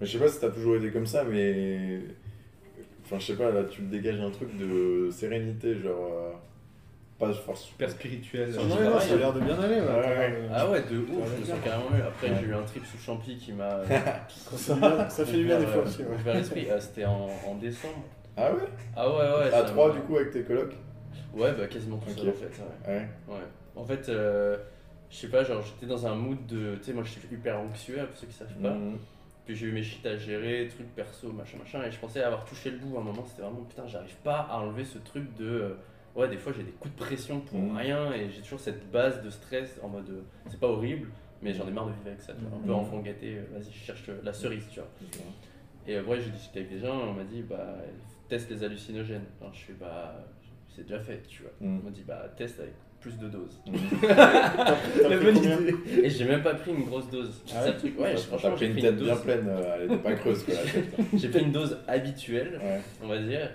Mais je sais pas si t'as toujours été comme ça, mais. Enfin, je sais pas, là, tu me dégages un truc de sérénité, genre. euh, Pas force. Super spirituel. Ça a l'air de bien aller. ouais. Ouais, ouais. Ah ouais, de ouf, je me sens carrément mieux. Après, Ouais. j'ai eu un trip sous champi qui m'a. Ça, fait bien- ça fait du bien des fois aussi. ouais. l'esprit. Ah, C'était en, en décembre. Ah ouais? Ah ouais, ouais. À ça 3 m'a- du coup avec tes colocs? Ouais, bah quasiment tout Ok. seul en fait. Ouais. Ouais. Ouais. En fait, euh, je sais pas, genre j'étais dans un mood de. Tu sais, moi je suis hyper anxieux, pour ceux qui savent pas. Mhm. Puis j'ai eu mes shit à gérer, trucs perso, machin, machin. Et je pensais avoir touché le bout à un moment, c'était vraiment putain, j'arrive pas à enlever ce truc de. euh, Ouais, des fois j'ai des coups de pression pour Mhm. rien et j'ai toujours cette base de stress en mode. euh, C'est pas horrible, mais j'en ai marre de vivre avec ça, tu vois. Un peu Mhm. enfant gâté, euh, vas-y, je cherche la cerise, tu vois. Et euh, ouais, j'ai discuté avec des gens, on m'a dit, bah, teste les hallucinogènes. Alors je fais, bah, c'est déjà fait, tu vois. Mhm. On m'a dit, bah, teste avec plus de doses. La bonne idée. Et j'ai même pas pris une grosse dose. C'est Ah ça ouais le truc. Ouais, T'as- franchement, T'as pris j'ai une pris tête une bien dose. pleine, euh, elle était pas creuse quoi tête. J'ai pris une dose habituelle, Ouais. on va dire.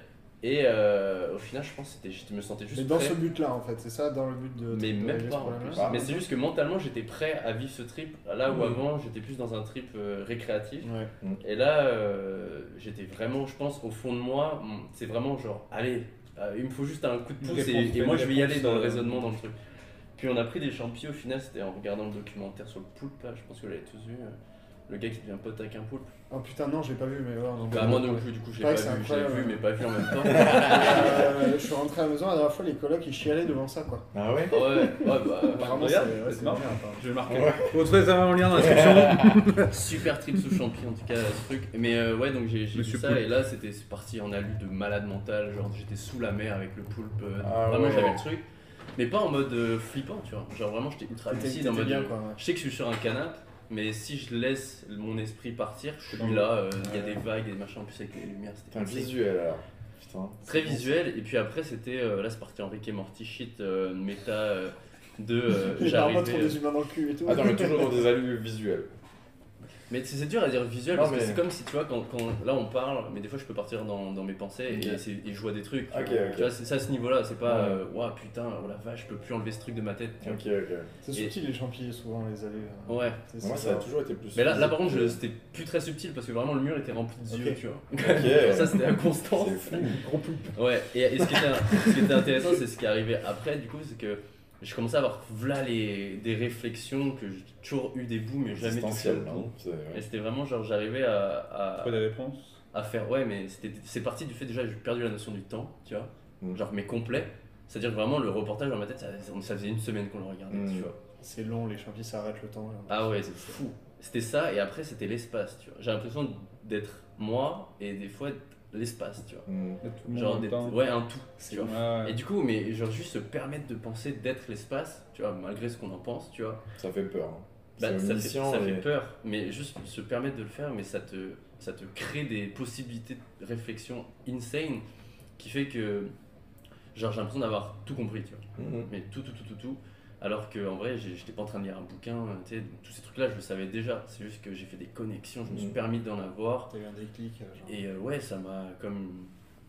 Et euh, au final, je pense que c'était- je me sentais juste Mais dans prêt. ce but-là, en fait, c'est ça, dans le but de. Mais de même pas en plus. Ah, mais c'est juste que mentalement, j'étais prêt à vivre ce trip. Là où avant, j'étais plus dans un trip euh, récréatif. Ouais. Et là, euh, j'étais vraiment, je pense, au fond de moi, mm, c'est vraiment genre, allez, euh, il me faut juste un coup de pouce et, moi je vais y aller dans le euh, raisonnement, dans le truc. Puis on a pris des champignons au final, c'était en regardant le documentaire sur le poulpe, là, je pense que vous l'avez tous vu. euh, Le gars qui devient pote avec un poulpe. Oh putain, non, j'ai pas vu, mais ouais. on en Bah, moi non ouais. plus, du coup, Ouais, pas vu, incroyable, vu, mais pas vu en même temps. Euh, je suis rentré à la maison, la dernière fois, les colocs ils chialaient devant ça, quoi. Ah ouais ouais, ouais, bah, Apparemment, Regarde, c'est ouais, marrant. bien. Je vais le marquer. Ouais. Vous retrouvez ça en lien dans la description. super trip sous champi en tout cas ce truc mais euh, ouais donc j'ai j'ai vu ça Poulpe. et là c'était c'est parti en alu de malade mental genre j'étais sous la mer avec le poulpe euh, Ah vraiment ouais. j'avais le truc mais pas en mode euh, flippant tu vois genre vraiment j'étais ultra lucide en mode je sais que je suis sur un canapé mais si je laisse mon esprit partir je suis là euh, il y a des vagues des machins en plus avec les lumières c'était insane. visuel alors. Putain. très visuel et puis après c'était euh, là c'est parti en Rick et Morty shit euh, méta euh, de euh, marmottes j'arrivais euh, des humains dans le cul et tout. Attends, mais toujours dans des allus visuels. Mais c'est dur à dire visuel Non, parce que mais- c'est comme si tu vois, quand, quand- là on parle, mais des fois je peux partir dans, dans mes pensées et, je vois des trucs. tu Ok, vois. ok. Tu vois, c'est ça à ce niveau-là, c'est pas Ouais. euh, Ouah, putain, oh la vache, je peux plus enlever ce truc de ma tête. C'est Et- subtil les champignons, souvent, les allées. euh. Ouais. C'est- Moi, ça a toujours été plus. Mais là, là par contre, c'était plus très subtil parce que vraiment le mur était rempli de yeux, tu vois. Ok. ça c'était à constance. C'est fou. Gros poulpe. Ouais, et, et ce, qui était, ce qui était intéressant, c'est ce qui est arrivé après, du coup, c'est que je commençais à avoir voilà les, des réflexions que j'ai toujours eu des bouts, mais jamais C'est- ouais. Et c'était vraiment genre, j'arrivais à, à, Pas de réponse. à faire ouais mais c'était c'est parti du fait déjà j'ai perdu la notion du temps tu vois Mm. genre mais complet c'est à dire que vraiment le reportage dans ma tête ça, ça faisait une semaine qu'on le regardait Mm. tu vois C'est long, les champignons, ça arrête le temps. là. ah ouais c'est fou c'était ça et après c'était l'espace tu vois j'ai l'impression d'être moi et des fois l'espace tu vois. De tout le genre d'être ouais un tout tu vois Ouais. et du coup mais genre juste se permettre de penser d'être l'espace tu vois malgré ce qu'on en pense tu vois Ça fait peur. hein. Bah, ça, fait, omniscient ça et- fait peur, mais juste se permettre de le faire, mais ça te, ça te crée des possibilités de réflexion insane qui fait que genre j'ai l'impression d'avoir tout compris, tu vois. Mhm. Mais tout, tout, tout, tout, tout. Alors qu'en vrai, j'étais pas en train de lire un bouquin, euh, tu sais, tous ces trucs-là, je le savais déjà. C'est juste que j'ai fait des connexions, je me suis Mhm. permis d'en avoir. T'as eu un déclic. euh, genre. Et euh, ouais, ça m'a comme.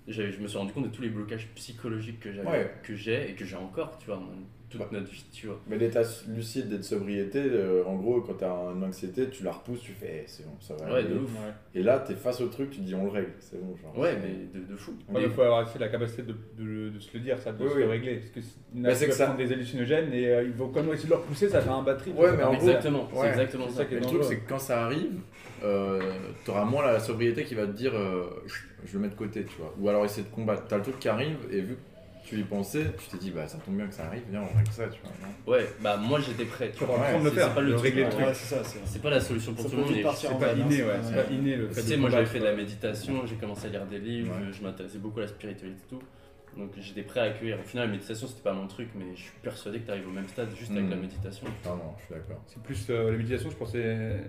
Je me suis rendu compte de tous les blocages psychologiques que j'avais, Ouais. que j'ai et que j'ai encore, tu vois, toute Bah. notre vie, tu vois. Mais l'état lucide et de sobriété, euh, en gros, quand t'as une anxiété, tu la repousses, tu fais, Eh, c'est bon, ça va. Ouais, aller. de ouf. Et là, t'es face au truc, tu te dis, on le règle, c'est bon. Genre, Ouais, mais de, de fou. Ouais, mais il faut avoir aussi la capacité de, de- de se le dire, ça, de Oui, se oui. le régler. Parce que Bah, a c'est qui que ça- prendre des hallucinogènes et euh, ils vont quand même essayer de leur pousser, ça fait un batterie. Ouais, mais en gros- Exactement, c'est exactement ça. ça qui est Mais le truc, c'est que quand ça arrive, euh, t'auras moins la sobriété qui va te dire, euh, je le mets de côté, tu vois. Ou alors essayer de combattre. T'as le truc qui arrive, et vu que tu y pensais, tu t'es dit, bah ça tombe bien que ça arrive, viens, on règle ça, tu vois. non Ouais, bah moi j'étais prêt. Tu vois. de le c'est- faire, c'est pas le régler le ouais. truc. Ouais, c'est ça. c'est- C'est pas la solution pour Ça tout le monde. C'est pas inné, ouais. c'est- pas inné le Tu sais, moi j'avais fait de la ouais. méditation, j'ai commencé à lire des livres, Ouais. je m'intéressais beaucoup à la spiritualité et tout. Donc j'étais prêt à accueillir. Au final, la méditation c'était pas mon truc, mais je suis persuadé que tu arrives au même stade juste avec Mm. la méditation. Non, non, je suis d'accord. C'est plus euh, la méditation, je pensais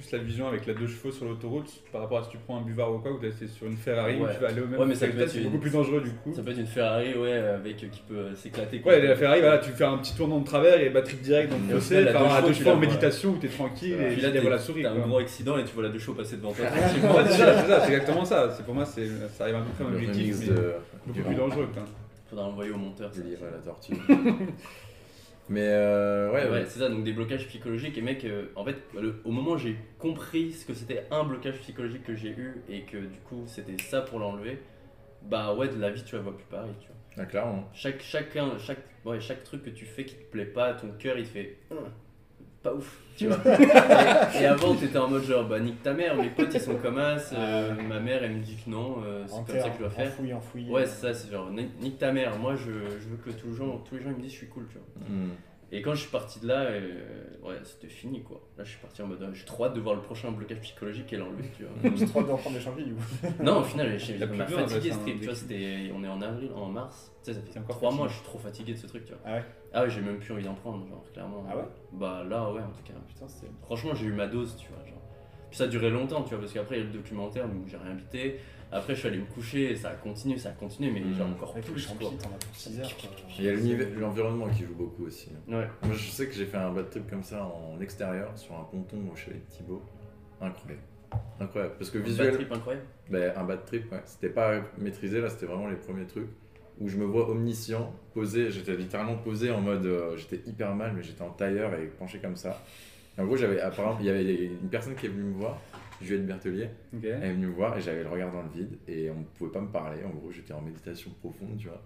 plus la vision avec la deux chevaux sur l'autoroute par rapport à si tu prends un buvard ou quoi, ou t'es sur une Ferrari, où Ouais. tu vas aller au même Ouais, mais ça peut être c'est une- beaucoup plus dangereux du coup. Ça peut être une Ferrari, ouais, avec qui peut euh, s'éclater. quoi. Ouais, la Ferrari, voilà, tu fais un petit tournant de travers et batterie directe dans le fossé, la par deux à deux chevaux en méditation où t'es tranquille et Puis là, tu la souris. t'as un gros accident et tu vois la deux chevaux passer devant toi. C'est ça, c'est exactement ça. C'est pour moi, c'est ça arrive un peu comme Le objectif, remix mais de. beaucoup plus dangereux. Faudra envoyer au monteur. Délivrer la tortue. Mais euh, ouais, Ouais, ouais. c'est ça, donc des blocages psychologiques. Et mec, euh, en fait, le- au moment où j'ai compris ce que c'était un blocage psychologique que j'ai eu et que du coup c'était ça pour l'enlever, bah ouais, de la vie tu la vois plus pareil, tu vois. Ah, clairement. Chaque, chacun, chaque, ouais, chaque truc que tu fais qui te plaît pas, ton cœur il te fait pas ouf, tu vois. et, et avant t'étais en mode genre bah nique ta mère, mes potes ils sont comme as, euh, ma mère elle me dit que non, euh, c'est comme ça que je dois faire. Enfouille, enfouille. Ouais, c'est ça, c'est genre ni- nique ta mère, moi je, je veux que tous les, gens, tous les gens ils me disent je suis cool, tu vois. Hmm. Et quand je suis parti de là, euh, ouais, c'était fini quoi. Là, je suis parti en mode, euh, j'ai trop hâte de voir le prochain blocage psychologique et l'enlever, tu vois. J'ai trop hâte d'en prendre des champignons du coup. non, au final, j'ai m'a besoin, fatigué ce trip, tu vois. C'était, on est en avril, en mars. Tu sais, ça fait encore 3 mois, je suis trop fatigué de ce truc, tu vois. Ah ouais Ah ouais, j'ai même plus envie d'en prendre, genre, clairement. Ah ouais? Bah là, ouais, en tout cas. Putain, c'était. Franchement, j'ai eu ma dose, tu vois. Genre. Puis ça a duré longtemps, tu vois, parce qu'après, il y a le documentaire, donc j'ai rien bité. Après, je suis allé me coucher et ça a continué, ça a continué, mais Mm. genre encore le plus, quoi. champi, t'en as pour 6 heures. quoi. Il y a l'environnement qui joue beaucoup aussi. Ouais. Moi, je sais que j'ai fait un bad trip comme ça en extérieur, sur un ponton au chalet de Thibaut. Incroyable. Incroyable. Parce que Bad visuel, trip incroyable. ben, un bad trip, ouais. C'était pas maîtrisé, là, c'était vraiment les premiers trucs où je me vois omniscient, posé. J'étais littéralement posé en mode. euh, j'étais hyper mal, mais j'étais en tailleur et penché comme ça. Et en gros, j'avais apparemment, il y avait une personne qui est venue me voir, Juliette Berthelier. Ok. Elle est venue me voir et j'avais le regard dans le vide et on ne pouvait pas me parler. En gros, j'étais en méditation profonde, tu vois.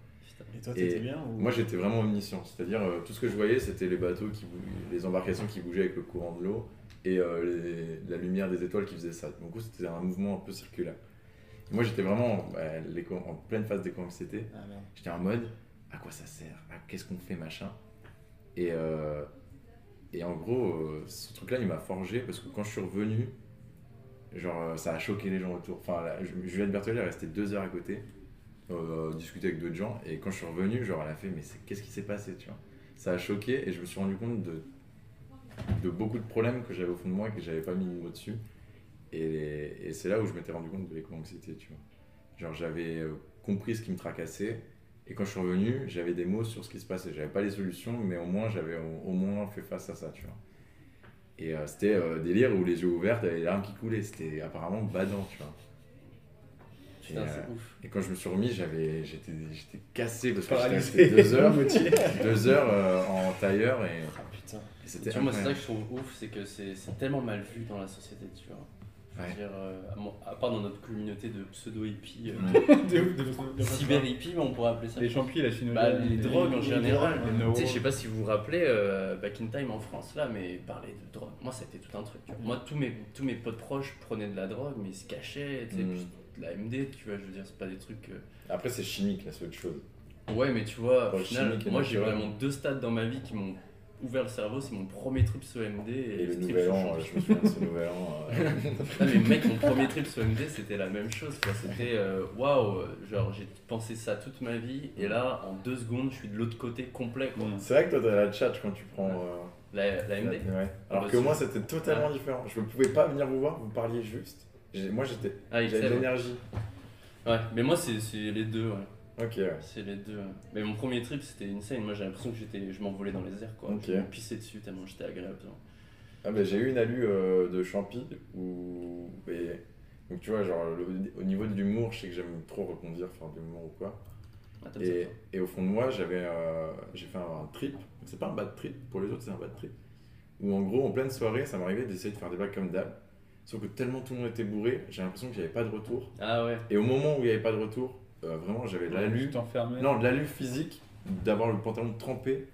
Et toi, t'étais bien ou... Moi, j'étais vraiment omniscient. C'est-à-dire, euh, tout ce que je voyais, c'était les bateaux, qui les embarcations qui bougeaient avec le courant de l'eau et euh, les- la lumière des étoiles qui faisait ça. Donc, en gros, c'était un mouvement un peu circulaire. Et moi, j'étais vraiment bah, en pleine phase d'éco-anxiété. Ah. J'étais en mode, à quoi ça sert? À Qu'est-ce qu'on fait, machin? Et, euh, et en gros, ce truc-là, il m'a forgé parce que quand je suis revenu, genre, euh, ça a choqué les gens autour. Enfin, Juliette Berthellet est restée deux heures à côté, euh, discuter avec d'autres gens. Et quand je suis revenu, genre, elle a fait, mais qu'est-ce qui s'est passé, tu vois? Ça a choqué et je me suis rendu compte de, de beaucoup de problèmes que j'avais au fond de moi et que j'avais pas mis le mot dessus. Et, et c'est là où je m'étais rendu compte de l'éco-anxiété, tu vois. Genre, j'avais euh, compris ce qui me tracassait. Et quand je suis revenu, j'avais des mots sur ce qui se passait. J'avais pas les solutions, mais au moins, j'avais au, au moins fait face à ça, tu vois. Et euh, c'était euh, délire où les yeux ouverts, t'avais les larmes qui coulaient. C'était apparemment badant, tu vois. Et, Putain, euh, c'est ouf. et quand je me suis remis, j'avais, j'étais, j'étais cassé parce que j'étais resté deux heures, deux heures euh, en tailleur et, Ah putain. et c'était Tu vois, moi, c'est ça que je trouve ouf, c'est que c'est c'est tellement mal vu dans la société, tu vois. Ouais. dire, euh, à, part dans notre communauté de pseudo-hippies, euh. De ouf, de de cyber-hippies, on pourrait appeler ça. Les champis, la chino. Bah, les drogues en les général. drogues, les je sais pas si vous vous rappelez, euh, Back in Time en France, là, mais parler de drogue, moi, c'était tout un truc. tu vois. Moi, tous mes, tous mes potes proches prenaient de la drogue, mais ils se cachaient, tu sais, Mm. puis de la MD, tu vois, je veux dire, c'est pas des trucs. euh, Après, c'est chimique, là, c'est autre chose. Ouais, mais tu vois, au final, moi, j'ai vraiment deux stades dans ma vie qui m'ont ouvert le cerveau. C'est mon premier trip sous MD et, Et le nouvel an, je me souviens de ce nouvel an. euh, Non, mais mec, mon premier trip sur MD, c'était la même chose. C'était euh, waouh, euh, genre j'ai pensé ça toute ma vie, et là, en deux secondes, je suis de l'autre côté complet. C'est vrai que toi, t'as la tchatch quand tu prends. euh, La, la MD. Ouais. Alors que moi, c'était totalement différent. Je ne pouvais pas venir vous voir, vous parliez juste. Moi, j'étais, Ah, j'avais de l'énergie. Ouais, mais moi, c'est c'est les deux. Ouais. Ok, ouais. C'est les deux. Mais mon premier trip, c'était insane. Moi, j'ai l'impression que j'étais, je m'envolais dans les airs. Quoi. Ok. Je me pissais dessus tellement j'étais agréable. genre. Ah, bah, j'ai eu une alu euh, de Champy où. et- Donc, tu vois, genre, le- au niveau de l'humour, je sais que j'aime trop rebondir, faire de l'humour ou quoi. Ah, t'aimes ça, Et, toi et au fond de moi, j'avais, euh, j'ai fait un, trip. C'est pas un bad trip, pour les autres, c'est un bad trip. Où en gros, en pleine soirée, ça m'arrivait d'essayer de faire des blagues comme d'hab. Sauf que tellement tout le monde était bourré, j'ai l'impression qu'il n'y avait pas de retour. Ah ouais. Et au moment où il n'y avait pas de retour, euh, vraiment, j'avais de l'alu. Non, de l'alu physique, d'avoir le pantalon trempé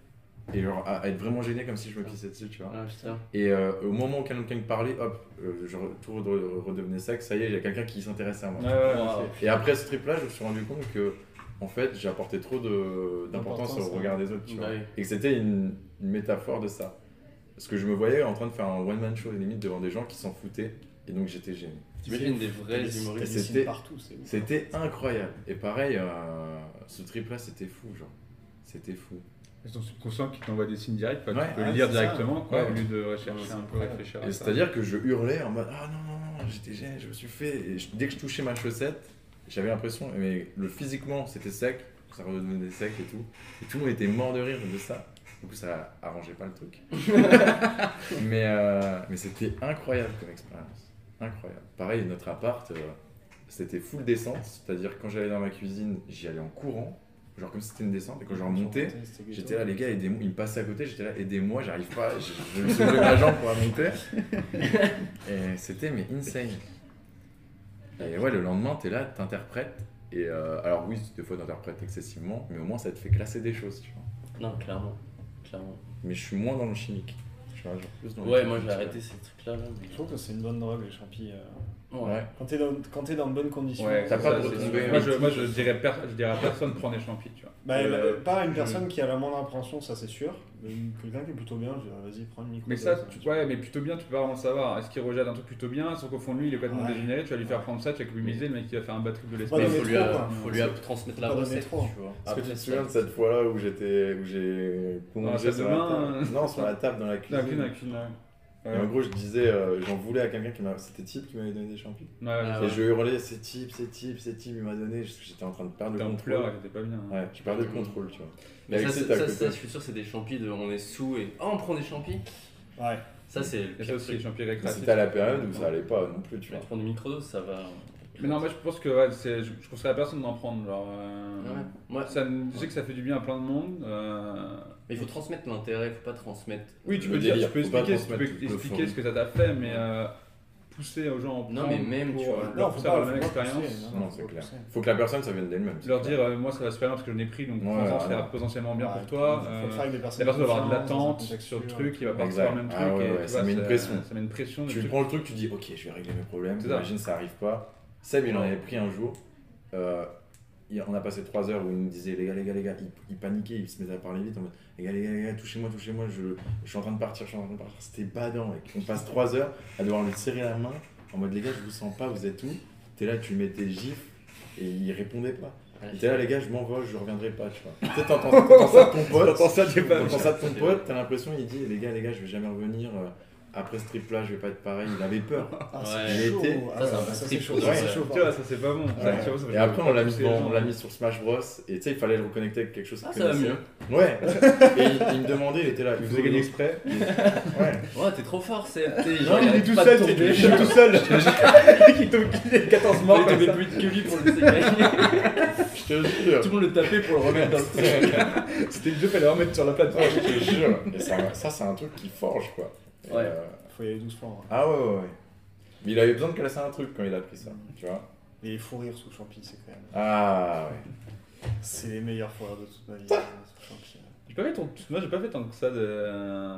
et genre à, à être vraiment gêné comme si je me pissais dessus, tu vois. Ah. Et euh, au moment où quelqu'un me parlait, hop, euh, je tout re- redevenait sec, ça y est, il y a quelqu'un qui s'intéressait à moi. Ouais, Wow. Et après ce trip-là, je me suis rendu compte que, en fait, j'ai apporté trop de- d'importance au regard des autres, tu vois. Oui. Et que c'était une, une métaphore de ça. Parce que je me voyais en train de faire un one-man show, limite, devant des gens qui s'en foutaient, et donc j'étais gêné. T'imagines des vrais humoristes. c'était- partout. C'était incroyable. Et pareil, euh, ce trip-là, c'était fou, genre. C'était fou. C'est ton subconscient qui t'envoie des signes directs. Ouais, tu peux ouais, le lire directement, quoi, Ouais. au lieu de rechercher un peu, réfléchir Et c'est-à-dire que je hurlais en mode Ah non, non, non, j'étais gêné, je me suis fait. Et je- dès que je touchais ma chaussette, j'avais l'impression, mais le physiquement c'était sec, ça redevenait sec et tout. Et tout le monde était mort de rire de ça. Du coup, ça arrangeait pas le truc. mais euh, mais c'était incroyable comme expérience. Incroyable. Pareil, notre appart, euh, c'était full descente, c'est-à-dire quand j'allais dans ma cuisine, j'y allais en courant. genre comme si c'était une descente. Et quand je remontais, j'étais là, les gars, aidez-moi. Ils me passaient à côté, j'étais là, aidez-moi, j'arrive pas, je, je me suis levé ma jambe pour remonter. Et c'était, mais insane. Et ouais, le lendemain, t'es là, t'interprètes. Et euh, alors, oui, des fois, t'interprètes excessivement, mais au moins, ça te fait classer des choses, tu vois. Non, clairement. clairement. Mais je suis moins dans le chimique. Je suis genre plus dans le Ouais, moi j'ai arrêté ces trucs-là. Là, Je trouve que c'est une bonne drogue, les champis. euh. Ouais. Quand t'es dans, quand t'es dans de bonnes conditions. Ouais, T'as pas ça, de retrouver- moi, je, moi, je dirais, per- je dirais à personne prends des champis, tu vois. Bah, Euh, bah, pas une personne qui a la moindre appréhension, ça c'est sûr. Mais quelqu'un qui est plutôt bien, je dirais vas-y, prends une micro. Mais ça, tu, ouais, mais plutôt bien, tu peux pas vraiment savoir. Est-ce qu'il rejette un truc plutôt bien? Sauf qu'au fond de lui, il est complètement Ouais. dégénéré, tu vas lui faire prendre ça, tu vas customiser, le mec il va faire un bad trip de l'espace. Donner faut lui, euh, faut lui transmettre la recette, trop. tu vois. Est-ce que tu te souviens de cette fois-là où j'étais où j'ai euh, Non, sur la table dans la La cuisine. Ouais. En gros, je disais, euh, j'en voulais à quelqu'un qui m'a. C'était Type qui m'avait donné des champignons. Ouais, Ah Et ouais. je hurlais, c'est Type, c'est Type, c'est Type, il m'a donné. J'étais en train de perdre le T'es en contrôle. pleurs, pas bien. Ouais, je perdais le contrôle, tu vois. Mais avec ça, ça, ça, je suis sûr, c'est des champis de on est sous et. Oh, on prend des champis Ouais. Ça, c'est le pire aussi, les Mais récréatifs. C'était à la période où ça allait pas non plus, tu vois. prendre une microdose, ça va. Mais non, moi je pense que ouais, c'est- je, je conseillerais à personne d'en prendre. Genre, euh, Ouais. Moi, ça, je sais que ça fait du bien à plein de monde. euh, mais il faut transmettre l'intérêt, il faut pas transmettre. Oui, tu peux, dire, tu peux expliquer, tu peux expliquer ce que ça t'a fait, mais euh, pousser aux gens. à Non, mais même, pour tu vois, leur pas, la même expérience. Non, faut c'est clair. pousser. Faut que la personne, ça vienne d'elle-même. Leur dire, euh, moi ça va super bien parce que je l'ai pris, donc Ouais, ça ouais. potentiellement bien pour toi. faut le faire avec des personnes La personne va avoir de l'attente sur le truc, il va pas faire le même Ah truc. ça met une pression. Ça met une pression. le Tu prends le truc, tu dis, ok, je vais régler mes problèmes. Imagine, ça arrive pas. Seb, il en avait pris un jour. Euh, on a passé 3 heures où il me disait, les gars, les gars, les gars, il, il paniquait, il se mettait à parler vite en mode, les gars, les gars, les gars, touchez-moi, touchez-moi, je, je suis en train de partir, je suis en train de partir. C'était badant, mec. On passe 3 heures à devoir lui serrer la main en mode, les gars, je vous sens pas, vous êtes où T'es là, tu tes gifs et il répondait pas. Il était là, les gars, je m'envole, je reviendrai pas, tu vois. Tu sais, t'entends ça de ton pote. T'entends ça, t'es pas T'entends ça de ton pote, t'as l'impression, il dit, les gars, les gars, je vais jamais revenir. euh, Après ce trip-là, je vais pas être pareil. Il avait peur. Ah, Ouais. Il était- Ah, Ça, ça, c'est trip chaud. pour ça, de c'est chaud, Tu vois, ça c'est pas bon. Ouais. vois, Et après, on l'a mis, sur Smash Bros. Et tu sais, il fallait le reconnecter avec quelque chose Ah, ça va mieux. Ouais. Et il, il me demandait, il était là. Il il faisait gagner exprès. Ouais. Ouais, t'es trop fort, c'est. genre, il est tout seul, de Je suis tout seul. Qui tombe 14 morts Il tombait plus vite que lui pour le gagner. Je te jure. Tout le monde le tapait pour le remettre dans le truc. C'était le jeu, fallait remettre sur la plateforme. Je te jure. Et ça, ça c'est un truc qui forge, quoi. Ouais. euh, Faut y aller doucement. ouais. Ah ouais, ouais, ouais. Mais il avait besoin de casser un truc quand il a pris ça, tu vois. Et les fous rires sous champi, c'est quand même. Ah ouais. C'est les meilleurs fous rires de toute ma vie. sous champi. J'ai pas fait tant... Moi j'ai pas fait tant que ça de,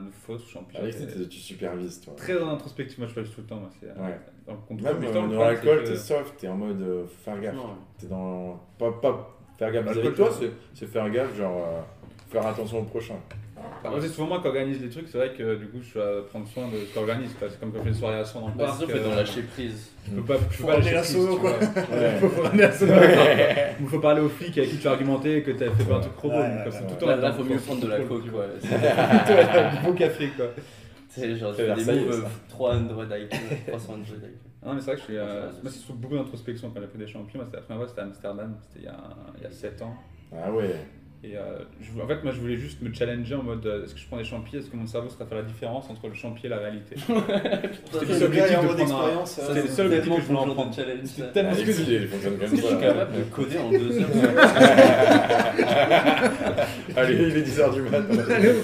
de fausses champions. Alexis, t'es- tu supervises, toi. Très en introspectif, moi je fais tout le temps. Moi, c'est, euh, Ouais. dans le contrôle. Même Mais euh, dans l'alcool, t'es que- soft, t'es en mode euh, faire gaffe. Non. T'es dans. Pas, pas faire gaffe vis-à-vis toi, c'est c'est faire gaffe, genre. euh, faire attention au prochain. Moi, c'est souvent moi qui organise les trucs, c'est vrai que du coup je dois prendre soin de ce quoi. C'est comme quand je fais une soirée à son dans le Bah, parc. c'est sûr, faut euh, dans lâcher prise. Je peux pas, je peux Faut pas lâcher prise, sono, tu quoi. Ouais. Faut ramener la sono. Il faut parler aux flics avec qui tu as argumenté que t'as fait pas un truc trop temps Là, faut mieux prendre de la coke, tu quoi. Du beau café quoi. C'est genre, tu fais des moves ça. 300 IQ, 300 IQ. Non mais c'est vrai que je suis, euh, moi c'est surtout beaucoup d'introspection quand j'ai pris des champions. Moi, c'était la première fois c'était à Amsterdam, c'était il y a 7 ans. Ah ouais. Et euh, je- en fait moi je voulais juste me challenger en mode euh, est-ce que je prends des champions, est-ce que mon cerveau serait faire la différence entre le champion et la réalité? C'était le Le seul objectif de prendre un- expérience. C'était euh, le seul objectif que je voulais en prendre. C'était tellement que je suis capable de coder en deux heures Allez, il est 10h du matin. Allez, au.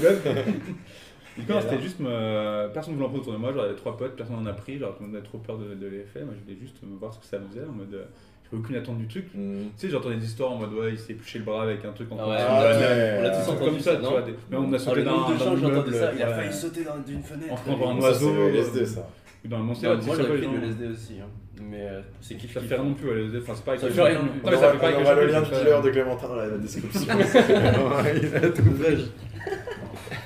Du coup, c'était juste me... personne ne voulait en prendre autour de moi, j'avais trois potes, personne n'en a pris, genre tout le monde avait trop peur de, de l'effet, moi je voulais juste me voir ce que ça faisait en mode euh, j'avais aucune attente du truc. Hmm. Tu sais, j'entendais des histoires en mode ouais, il s'est épluché le bras avec un truc en Ah ouais, on l'a- tous entendu comme ça, tu non vois. des- Mais on a Ah, sauté le d'un nombre de d'un gens, j'ai entendu immeuble, ça, il a failli sauter dans- d'une fenêtre. En prenant un Ça, c'est oiseau. le LSD, ça. Ou dans le Monster, tu moi j'avais pas, pris du LSD aussi, hein. mais euh, c'est kiff Ça fait rien non plus, LSD, enfin c'est pareil. Ça fait rien non plus. On ça je le lien de ça fait- dealer de Clémentin dans la description. il a tout.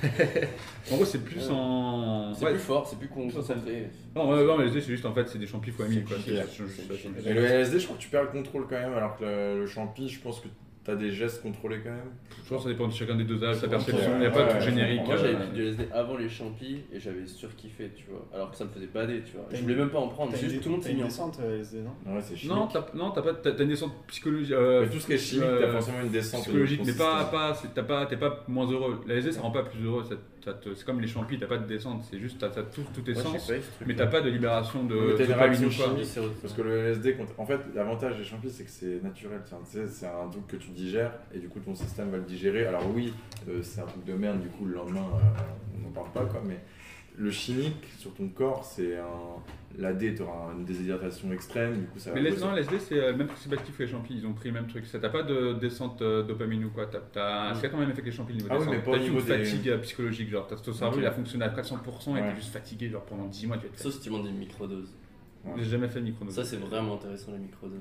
En gros, c'est plus en. C'est Ouais. plus fort, c'est plus concentré. Non, ouais, non, mais LSD, c'est juste en fait, c'est des champis fois 1000 C'est quoi. Mais le LSD, je crois que tu perds le contrôle quand même, alors que le, le champi, je pense que t'as des gestes contrôlés quand même? Je pense que ça dépend de chacun des dosages, sa Ok, perception, il n'y a pas de ouais, truc générique. Moi j'avais euh, pris du LSD avant les champis et j'avais surkiffé, tu vois. Alors que ça me faisait bader, tu vois. Je voulais même pas en prendre, T'as c'est une, juste tout le monde t'as s'est une mis en descente euh, LSD, non? Ouais, c'est chimique. Non, t'as non, t'as pas, t'as une descente psychologique. euh, Mais tout ce qui est chimique, euh, t'as forcément une descente. psychologique, mais pas, pas, t'as pas, t'es pas moins heureux. La LSD, ça rend pas plus heureux. C'est comme les champis, t'as pas de descente, c'est juste, t'as t'as tout, tous tes sens, mais t'as pas de libération de Mais t'as une réaction chimique. Parce que le LSD, en fait, l'avantage des champis, c'est que c'est naturel. tiens. Tu sais, C'est un truc que tu digères et du coup ton système va le digérer. Alors oui, euh, c'est un truc de merde, du coup le lendemain euh, on n'en parle pas quoi, mais le chimique sur ton corps c'est un. L'AD, tu auras une déshydratation extrême, du coup ça va. Mais non, LSD, c'est euh, le même principe actif que les champis, ils ont pris le même truc. Ça t'as pas de descente dopamine ou quoi? T'as, t'as... Mm. C'est quand même effet que les champis, le niveau Ah oui, descente. mais pas au niveau une des- fatigue psychologique, genre t'as ton cerveau, Ok. il a fonctionné à 400% et Ouais. t'es juste fatigué, genre pendant 10 mois tu vas être Sauf si tu demandes des microdoses. J'ai jamais fait de micro Ça, c'est vraiment intéressant, les microdoses.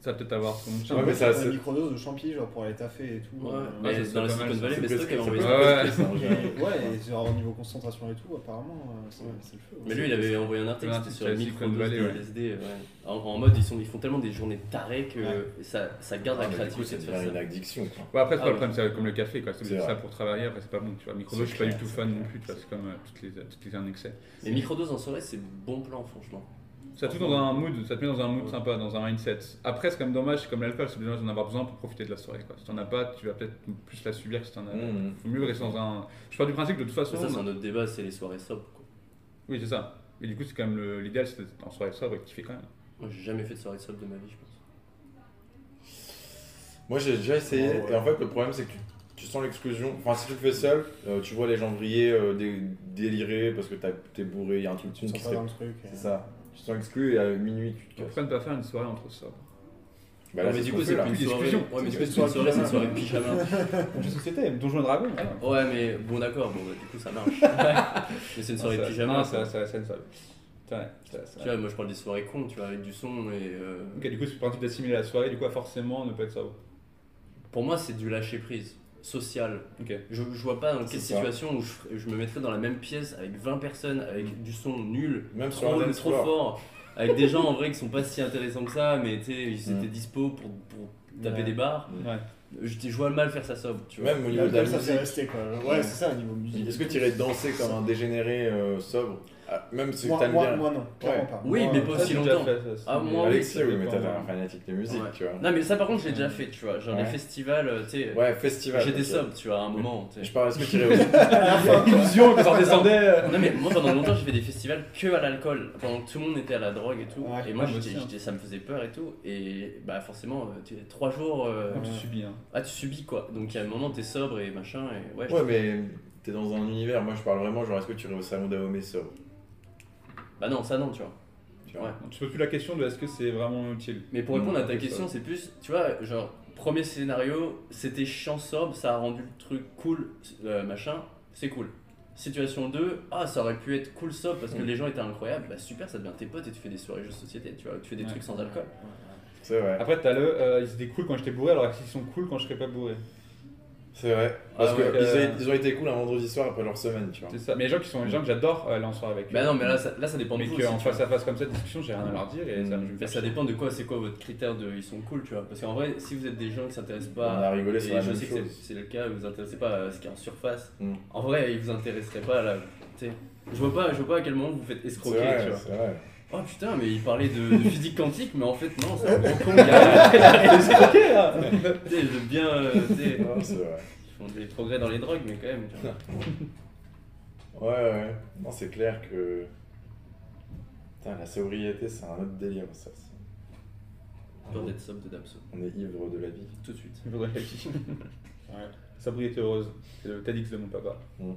Ça va peut-être avoir ton Ouais, mais ça, une c'est- microdose de champi, genre pour aller taffer et tout. Ouais, euh, mais ça, c'est dans la Silicon. Valley, C'est mais c'est qui prescrit- envoyé c'est ça. ouais, et genre au niveau concentration et tout, apparemment, euh, c'est c'est le feu. Mais lui, il avait envoyé un article, c'était sur la Valley, de ouais. LSD. ouais. En, en mode, ils, font tellement des journées tarées que Ouais. ça, ça garde Ah, la créativité ça. une addiction. Ouais, après, c'est Ah pas le ouais. problème, c'est comme le café, quoi. C'est ça pour travailler, après, c'est pas bon, tu vois. Microdose, je suis C'est pas du tout c'est fan non plus, tu vois. C'est comme euh, toutes les, toutes les un excès. Mais microdoses en soirée, c'est bon plan, franchement. Ça te met dans un mood, ça te met dans un mood Ouais. sympa, dans un mindset. Après, c'est quand même dommage, c'est comme l'alcool, c'est besoin d'en avoir besoin pour profiter de la soirée. Quoi. Si t'en as pas, tu vas peut-être plus la subir que si t'en as. Mhm. Faut mieux rester dans un. Je pars du principe que de toute façon. Ça, c'est un autre débat, c'est les soirées sobres. Quoi. Oui, c'est ça. Et du coup, c'est quand même le- l'idéal, c'est d'être en soirée sobre et kiffer quand même. Moi, j'ai jamais fait de soirée sobre de ma vie, je pense. Moi j'ai déjà essayé Oh, ouais. et en fait le problème c'est que tu, tu sens l'exclusion. Enfin si tu le fais seul, euh, tu vois les gens briller, euh, dé- délirer parce que t'es bourré, il y a un truc qui se C'est ça. Tu te sens exclu et à minuit tu te casses. Pourquoi ne pas faire une soirée entre sobres Bah là, mais c'est du coup, c'est plus une soirée. Ouais, mais C'est du coup, une c'est une soirée, c'est une soirée pyjama. pyjama. Jeu de société, Dragons, voilà. Ouais, mais bon, d'accord, bon, bah, du coup, ça marche. mais c'est une soirée pyjama. Non, ça, ça, ça, Tu vois, moi, je parle des soirées cons, tu vois, avec du son et. euh, Ok, du coup, c'est le principe d'assimiler la soirée, du coup, forcément ne pas être sobre. Pour moi, c'est du lâcher prise social. Je, je vois pas dans quelle ça. situation où je, me mettrais dans la même pièce avec 20 personnes, avec du son nul, Même sur trop, un dance trop floor. fort, avec des gens en vrai qui sont pas si intéressants que ça, mais tu sais, ils Mm. étaient dispo pour, pour taper Ouais. des barres. Ouais. Je, je vois mal faire ça sobre, tu vois. Même au niveau de la L'alcool, ça fait musique. rester quoi. Ouais, c'est ça au niveau musique. Est-ce que tu irais danser comme un dégénéré euh, sobre? Ah, Même si moi, t'aimes moi, bien. moi non, clairement Ouais. pas. Oui, Moi, mais euh, pas aussi longtemps. fait, ça, Ah, moi, oui, Alexis, oui, mais t'es un fanatique de musique, Ouais. tu vois. Non, mais ça, par contre, j'ai déjà fait, tu vois. Genre Ouais. les festivals, euh, tu sais. Ouais, festival. J'ai des subs, tu vois, à un moment. Je parle, est-ce que tu irais aussi Illusion, que ça redescendait. Non mais moi pendant longtemps j'ai fait des festivals que à l'alcool, pendant que tout le monde était à la drogue et tout. Et moi ça me faisait peur et tout. Et bah forcément, euh, trois jours, euh, Tu subis, hein. ah tu subis quoi. Donc il y a un moment t'es sobre et machin et ouais. je- Ouais, mais t'es dans un univers. Moi je parle vraiment, genre, est-ce que tu irais au salon d'Aomé sobre? Bah non ça non tu vois. Tu vois Ouais. Donc, Tu poses plus la question de est-ce que c'est vraiment utile. Mais pour répondre à ta question c'est plus, tu vois, genre premier scénario, c'était chiant sobre, ça a rendu le truc cool, euh, machin, c'est cool. Situation 2, ah ça aurait pu être cool sobre parce que les gens étaient incroyables, bah super ça devient tes potes et tu fais des soirées jeux de société, tu vois, tu fais des Ouais. trucs sans alcool. C'est vrai. Après, t'as le. euh, ils étaient cool quand j'étais bourré, alors qu'ils sont cool quand je serais pas bourré. C'est vrai. Parce Ah que ouais, ils, euh, ont, ils ont été cool un vendredi soir après leur semaine, tu vois. C'est ça. Mais les gens qui sont les gens que j'adore euh, aller en soirée avec. Bah eux. non mais là ça, là, ça dépend de Mais vous. qu'en aussi, tu vois. face à face comme ça, discussion, j'ai rien à leur dire et ça, me Mais chier. dépend de quoi, c'est quoi votre critère de ils sont cool, tu vois. Parce qu'en vrai, si vous êtes des gens qui s'intéressent On pas. a rigolé sur la je même sais que c'est- le cas, vous vous intéressez pas à ce qui est en surface. Mm. En vrai, ils vous intéresseraient pas là. tu sais. Je vois pas, je vois pas à quel moment vous vous faites C'est escroquer, vrai, tu vois. Oh putain, mais il parlait de, de physique quantique, mais en fait non, c'est un gros con. Il a. Tu sais, de bien, euh, tu sais, Non, c'est vrai. ils font des progrès dans les drogues, mais quand même. Tu vois. Ouais, ouais. Non, c'est clair que. Putain, la sobriété, c'est un autre délire, ça. Peur d'être sobre de Damso. On est ivre de la vie. Tout de suite. Il faudrait la vie. Ouais. Sabriété heureuse. C'est le TEDx de mon papa. Mm.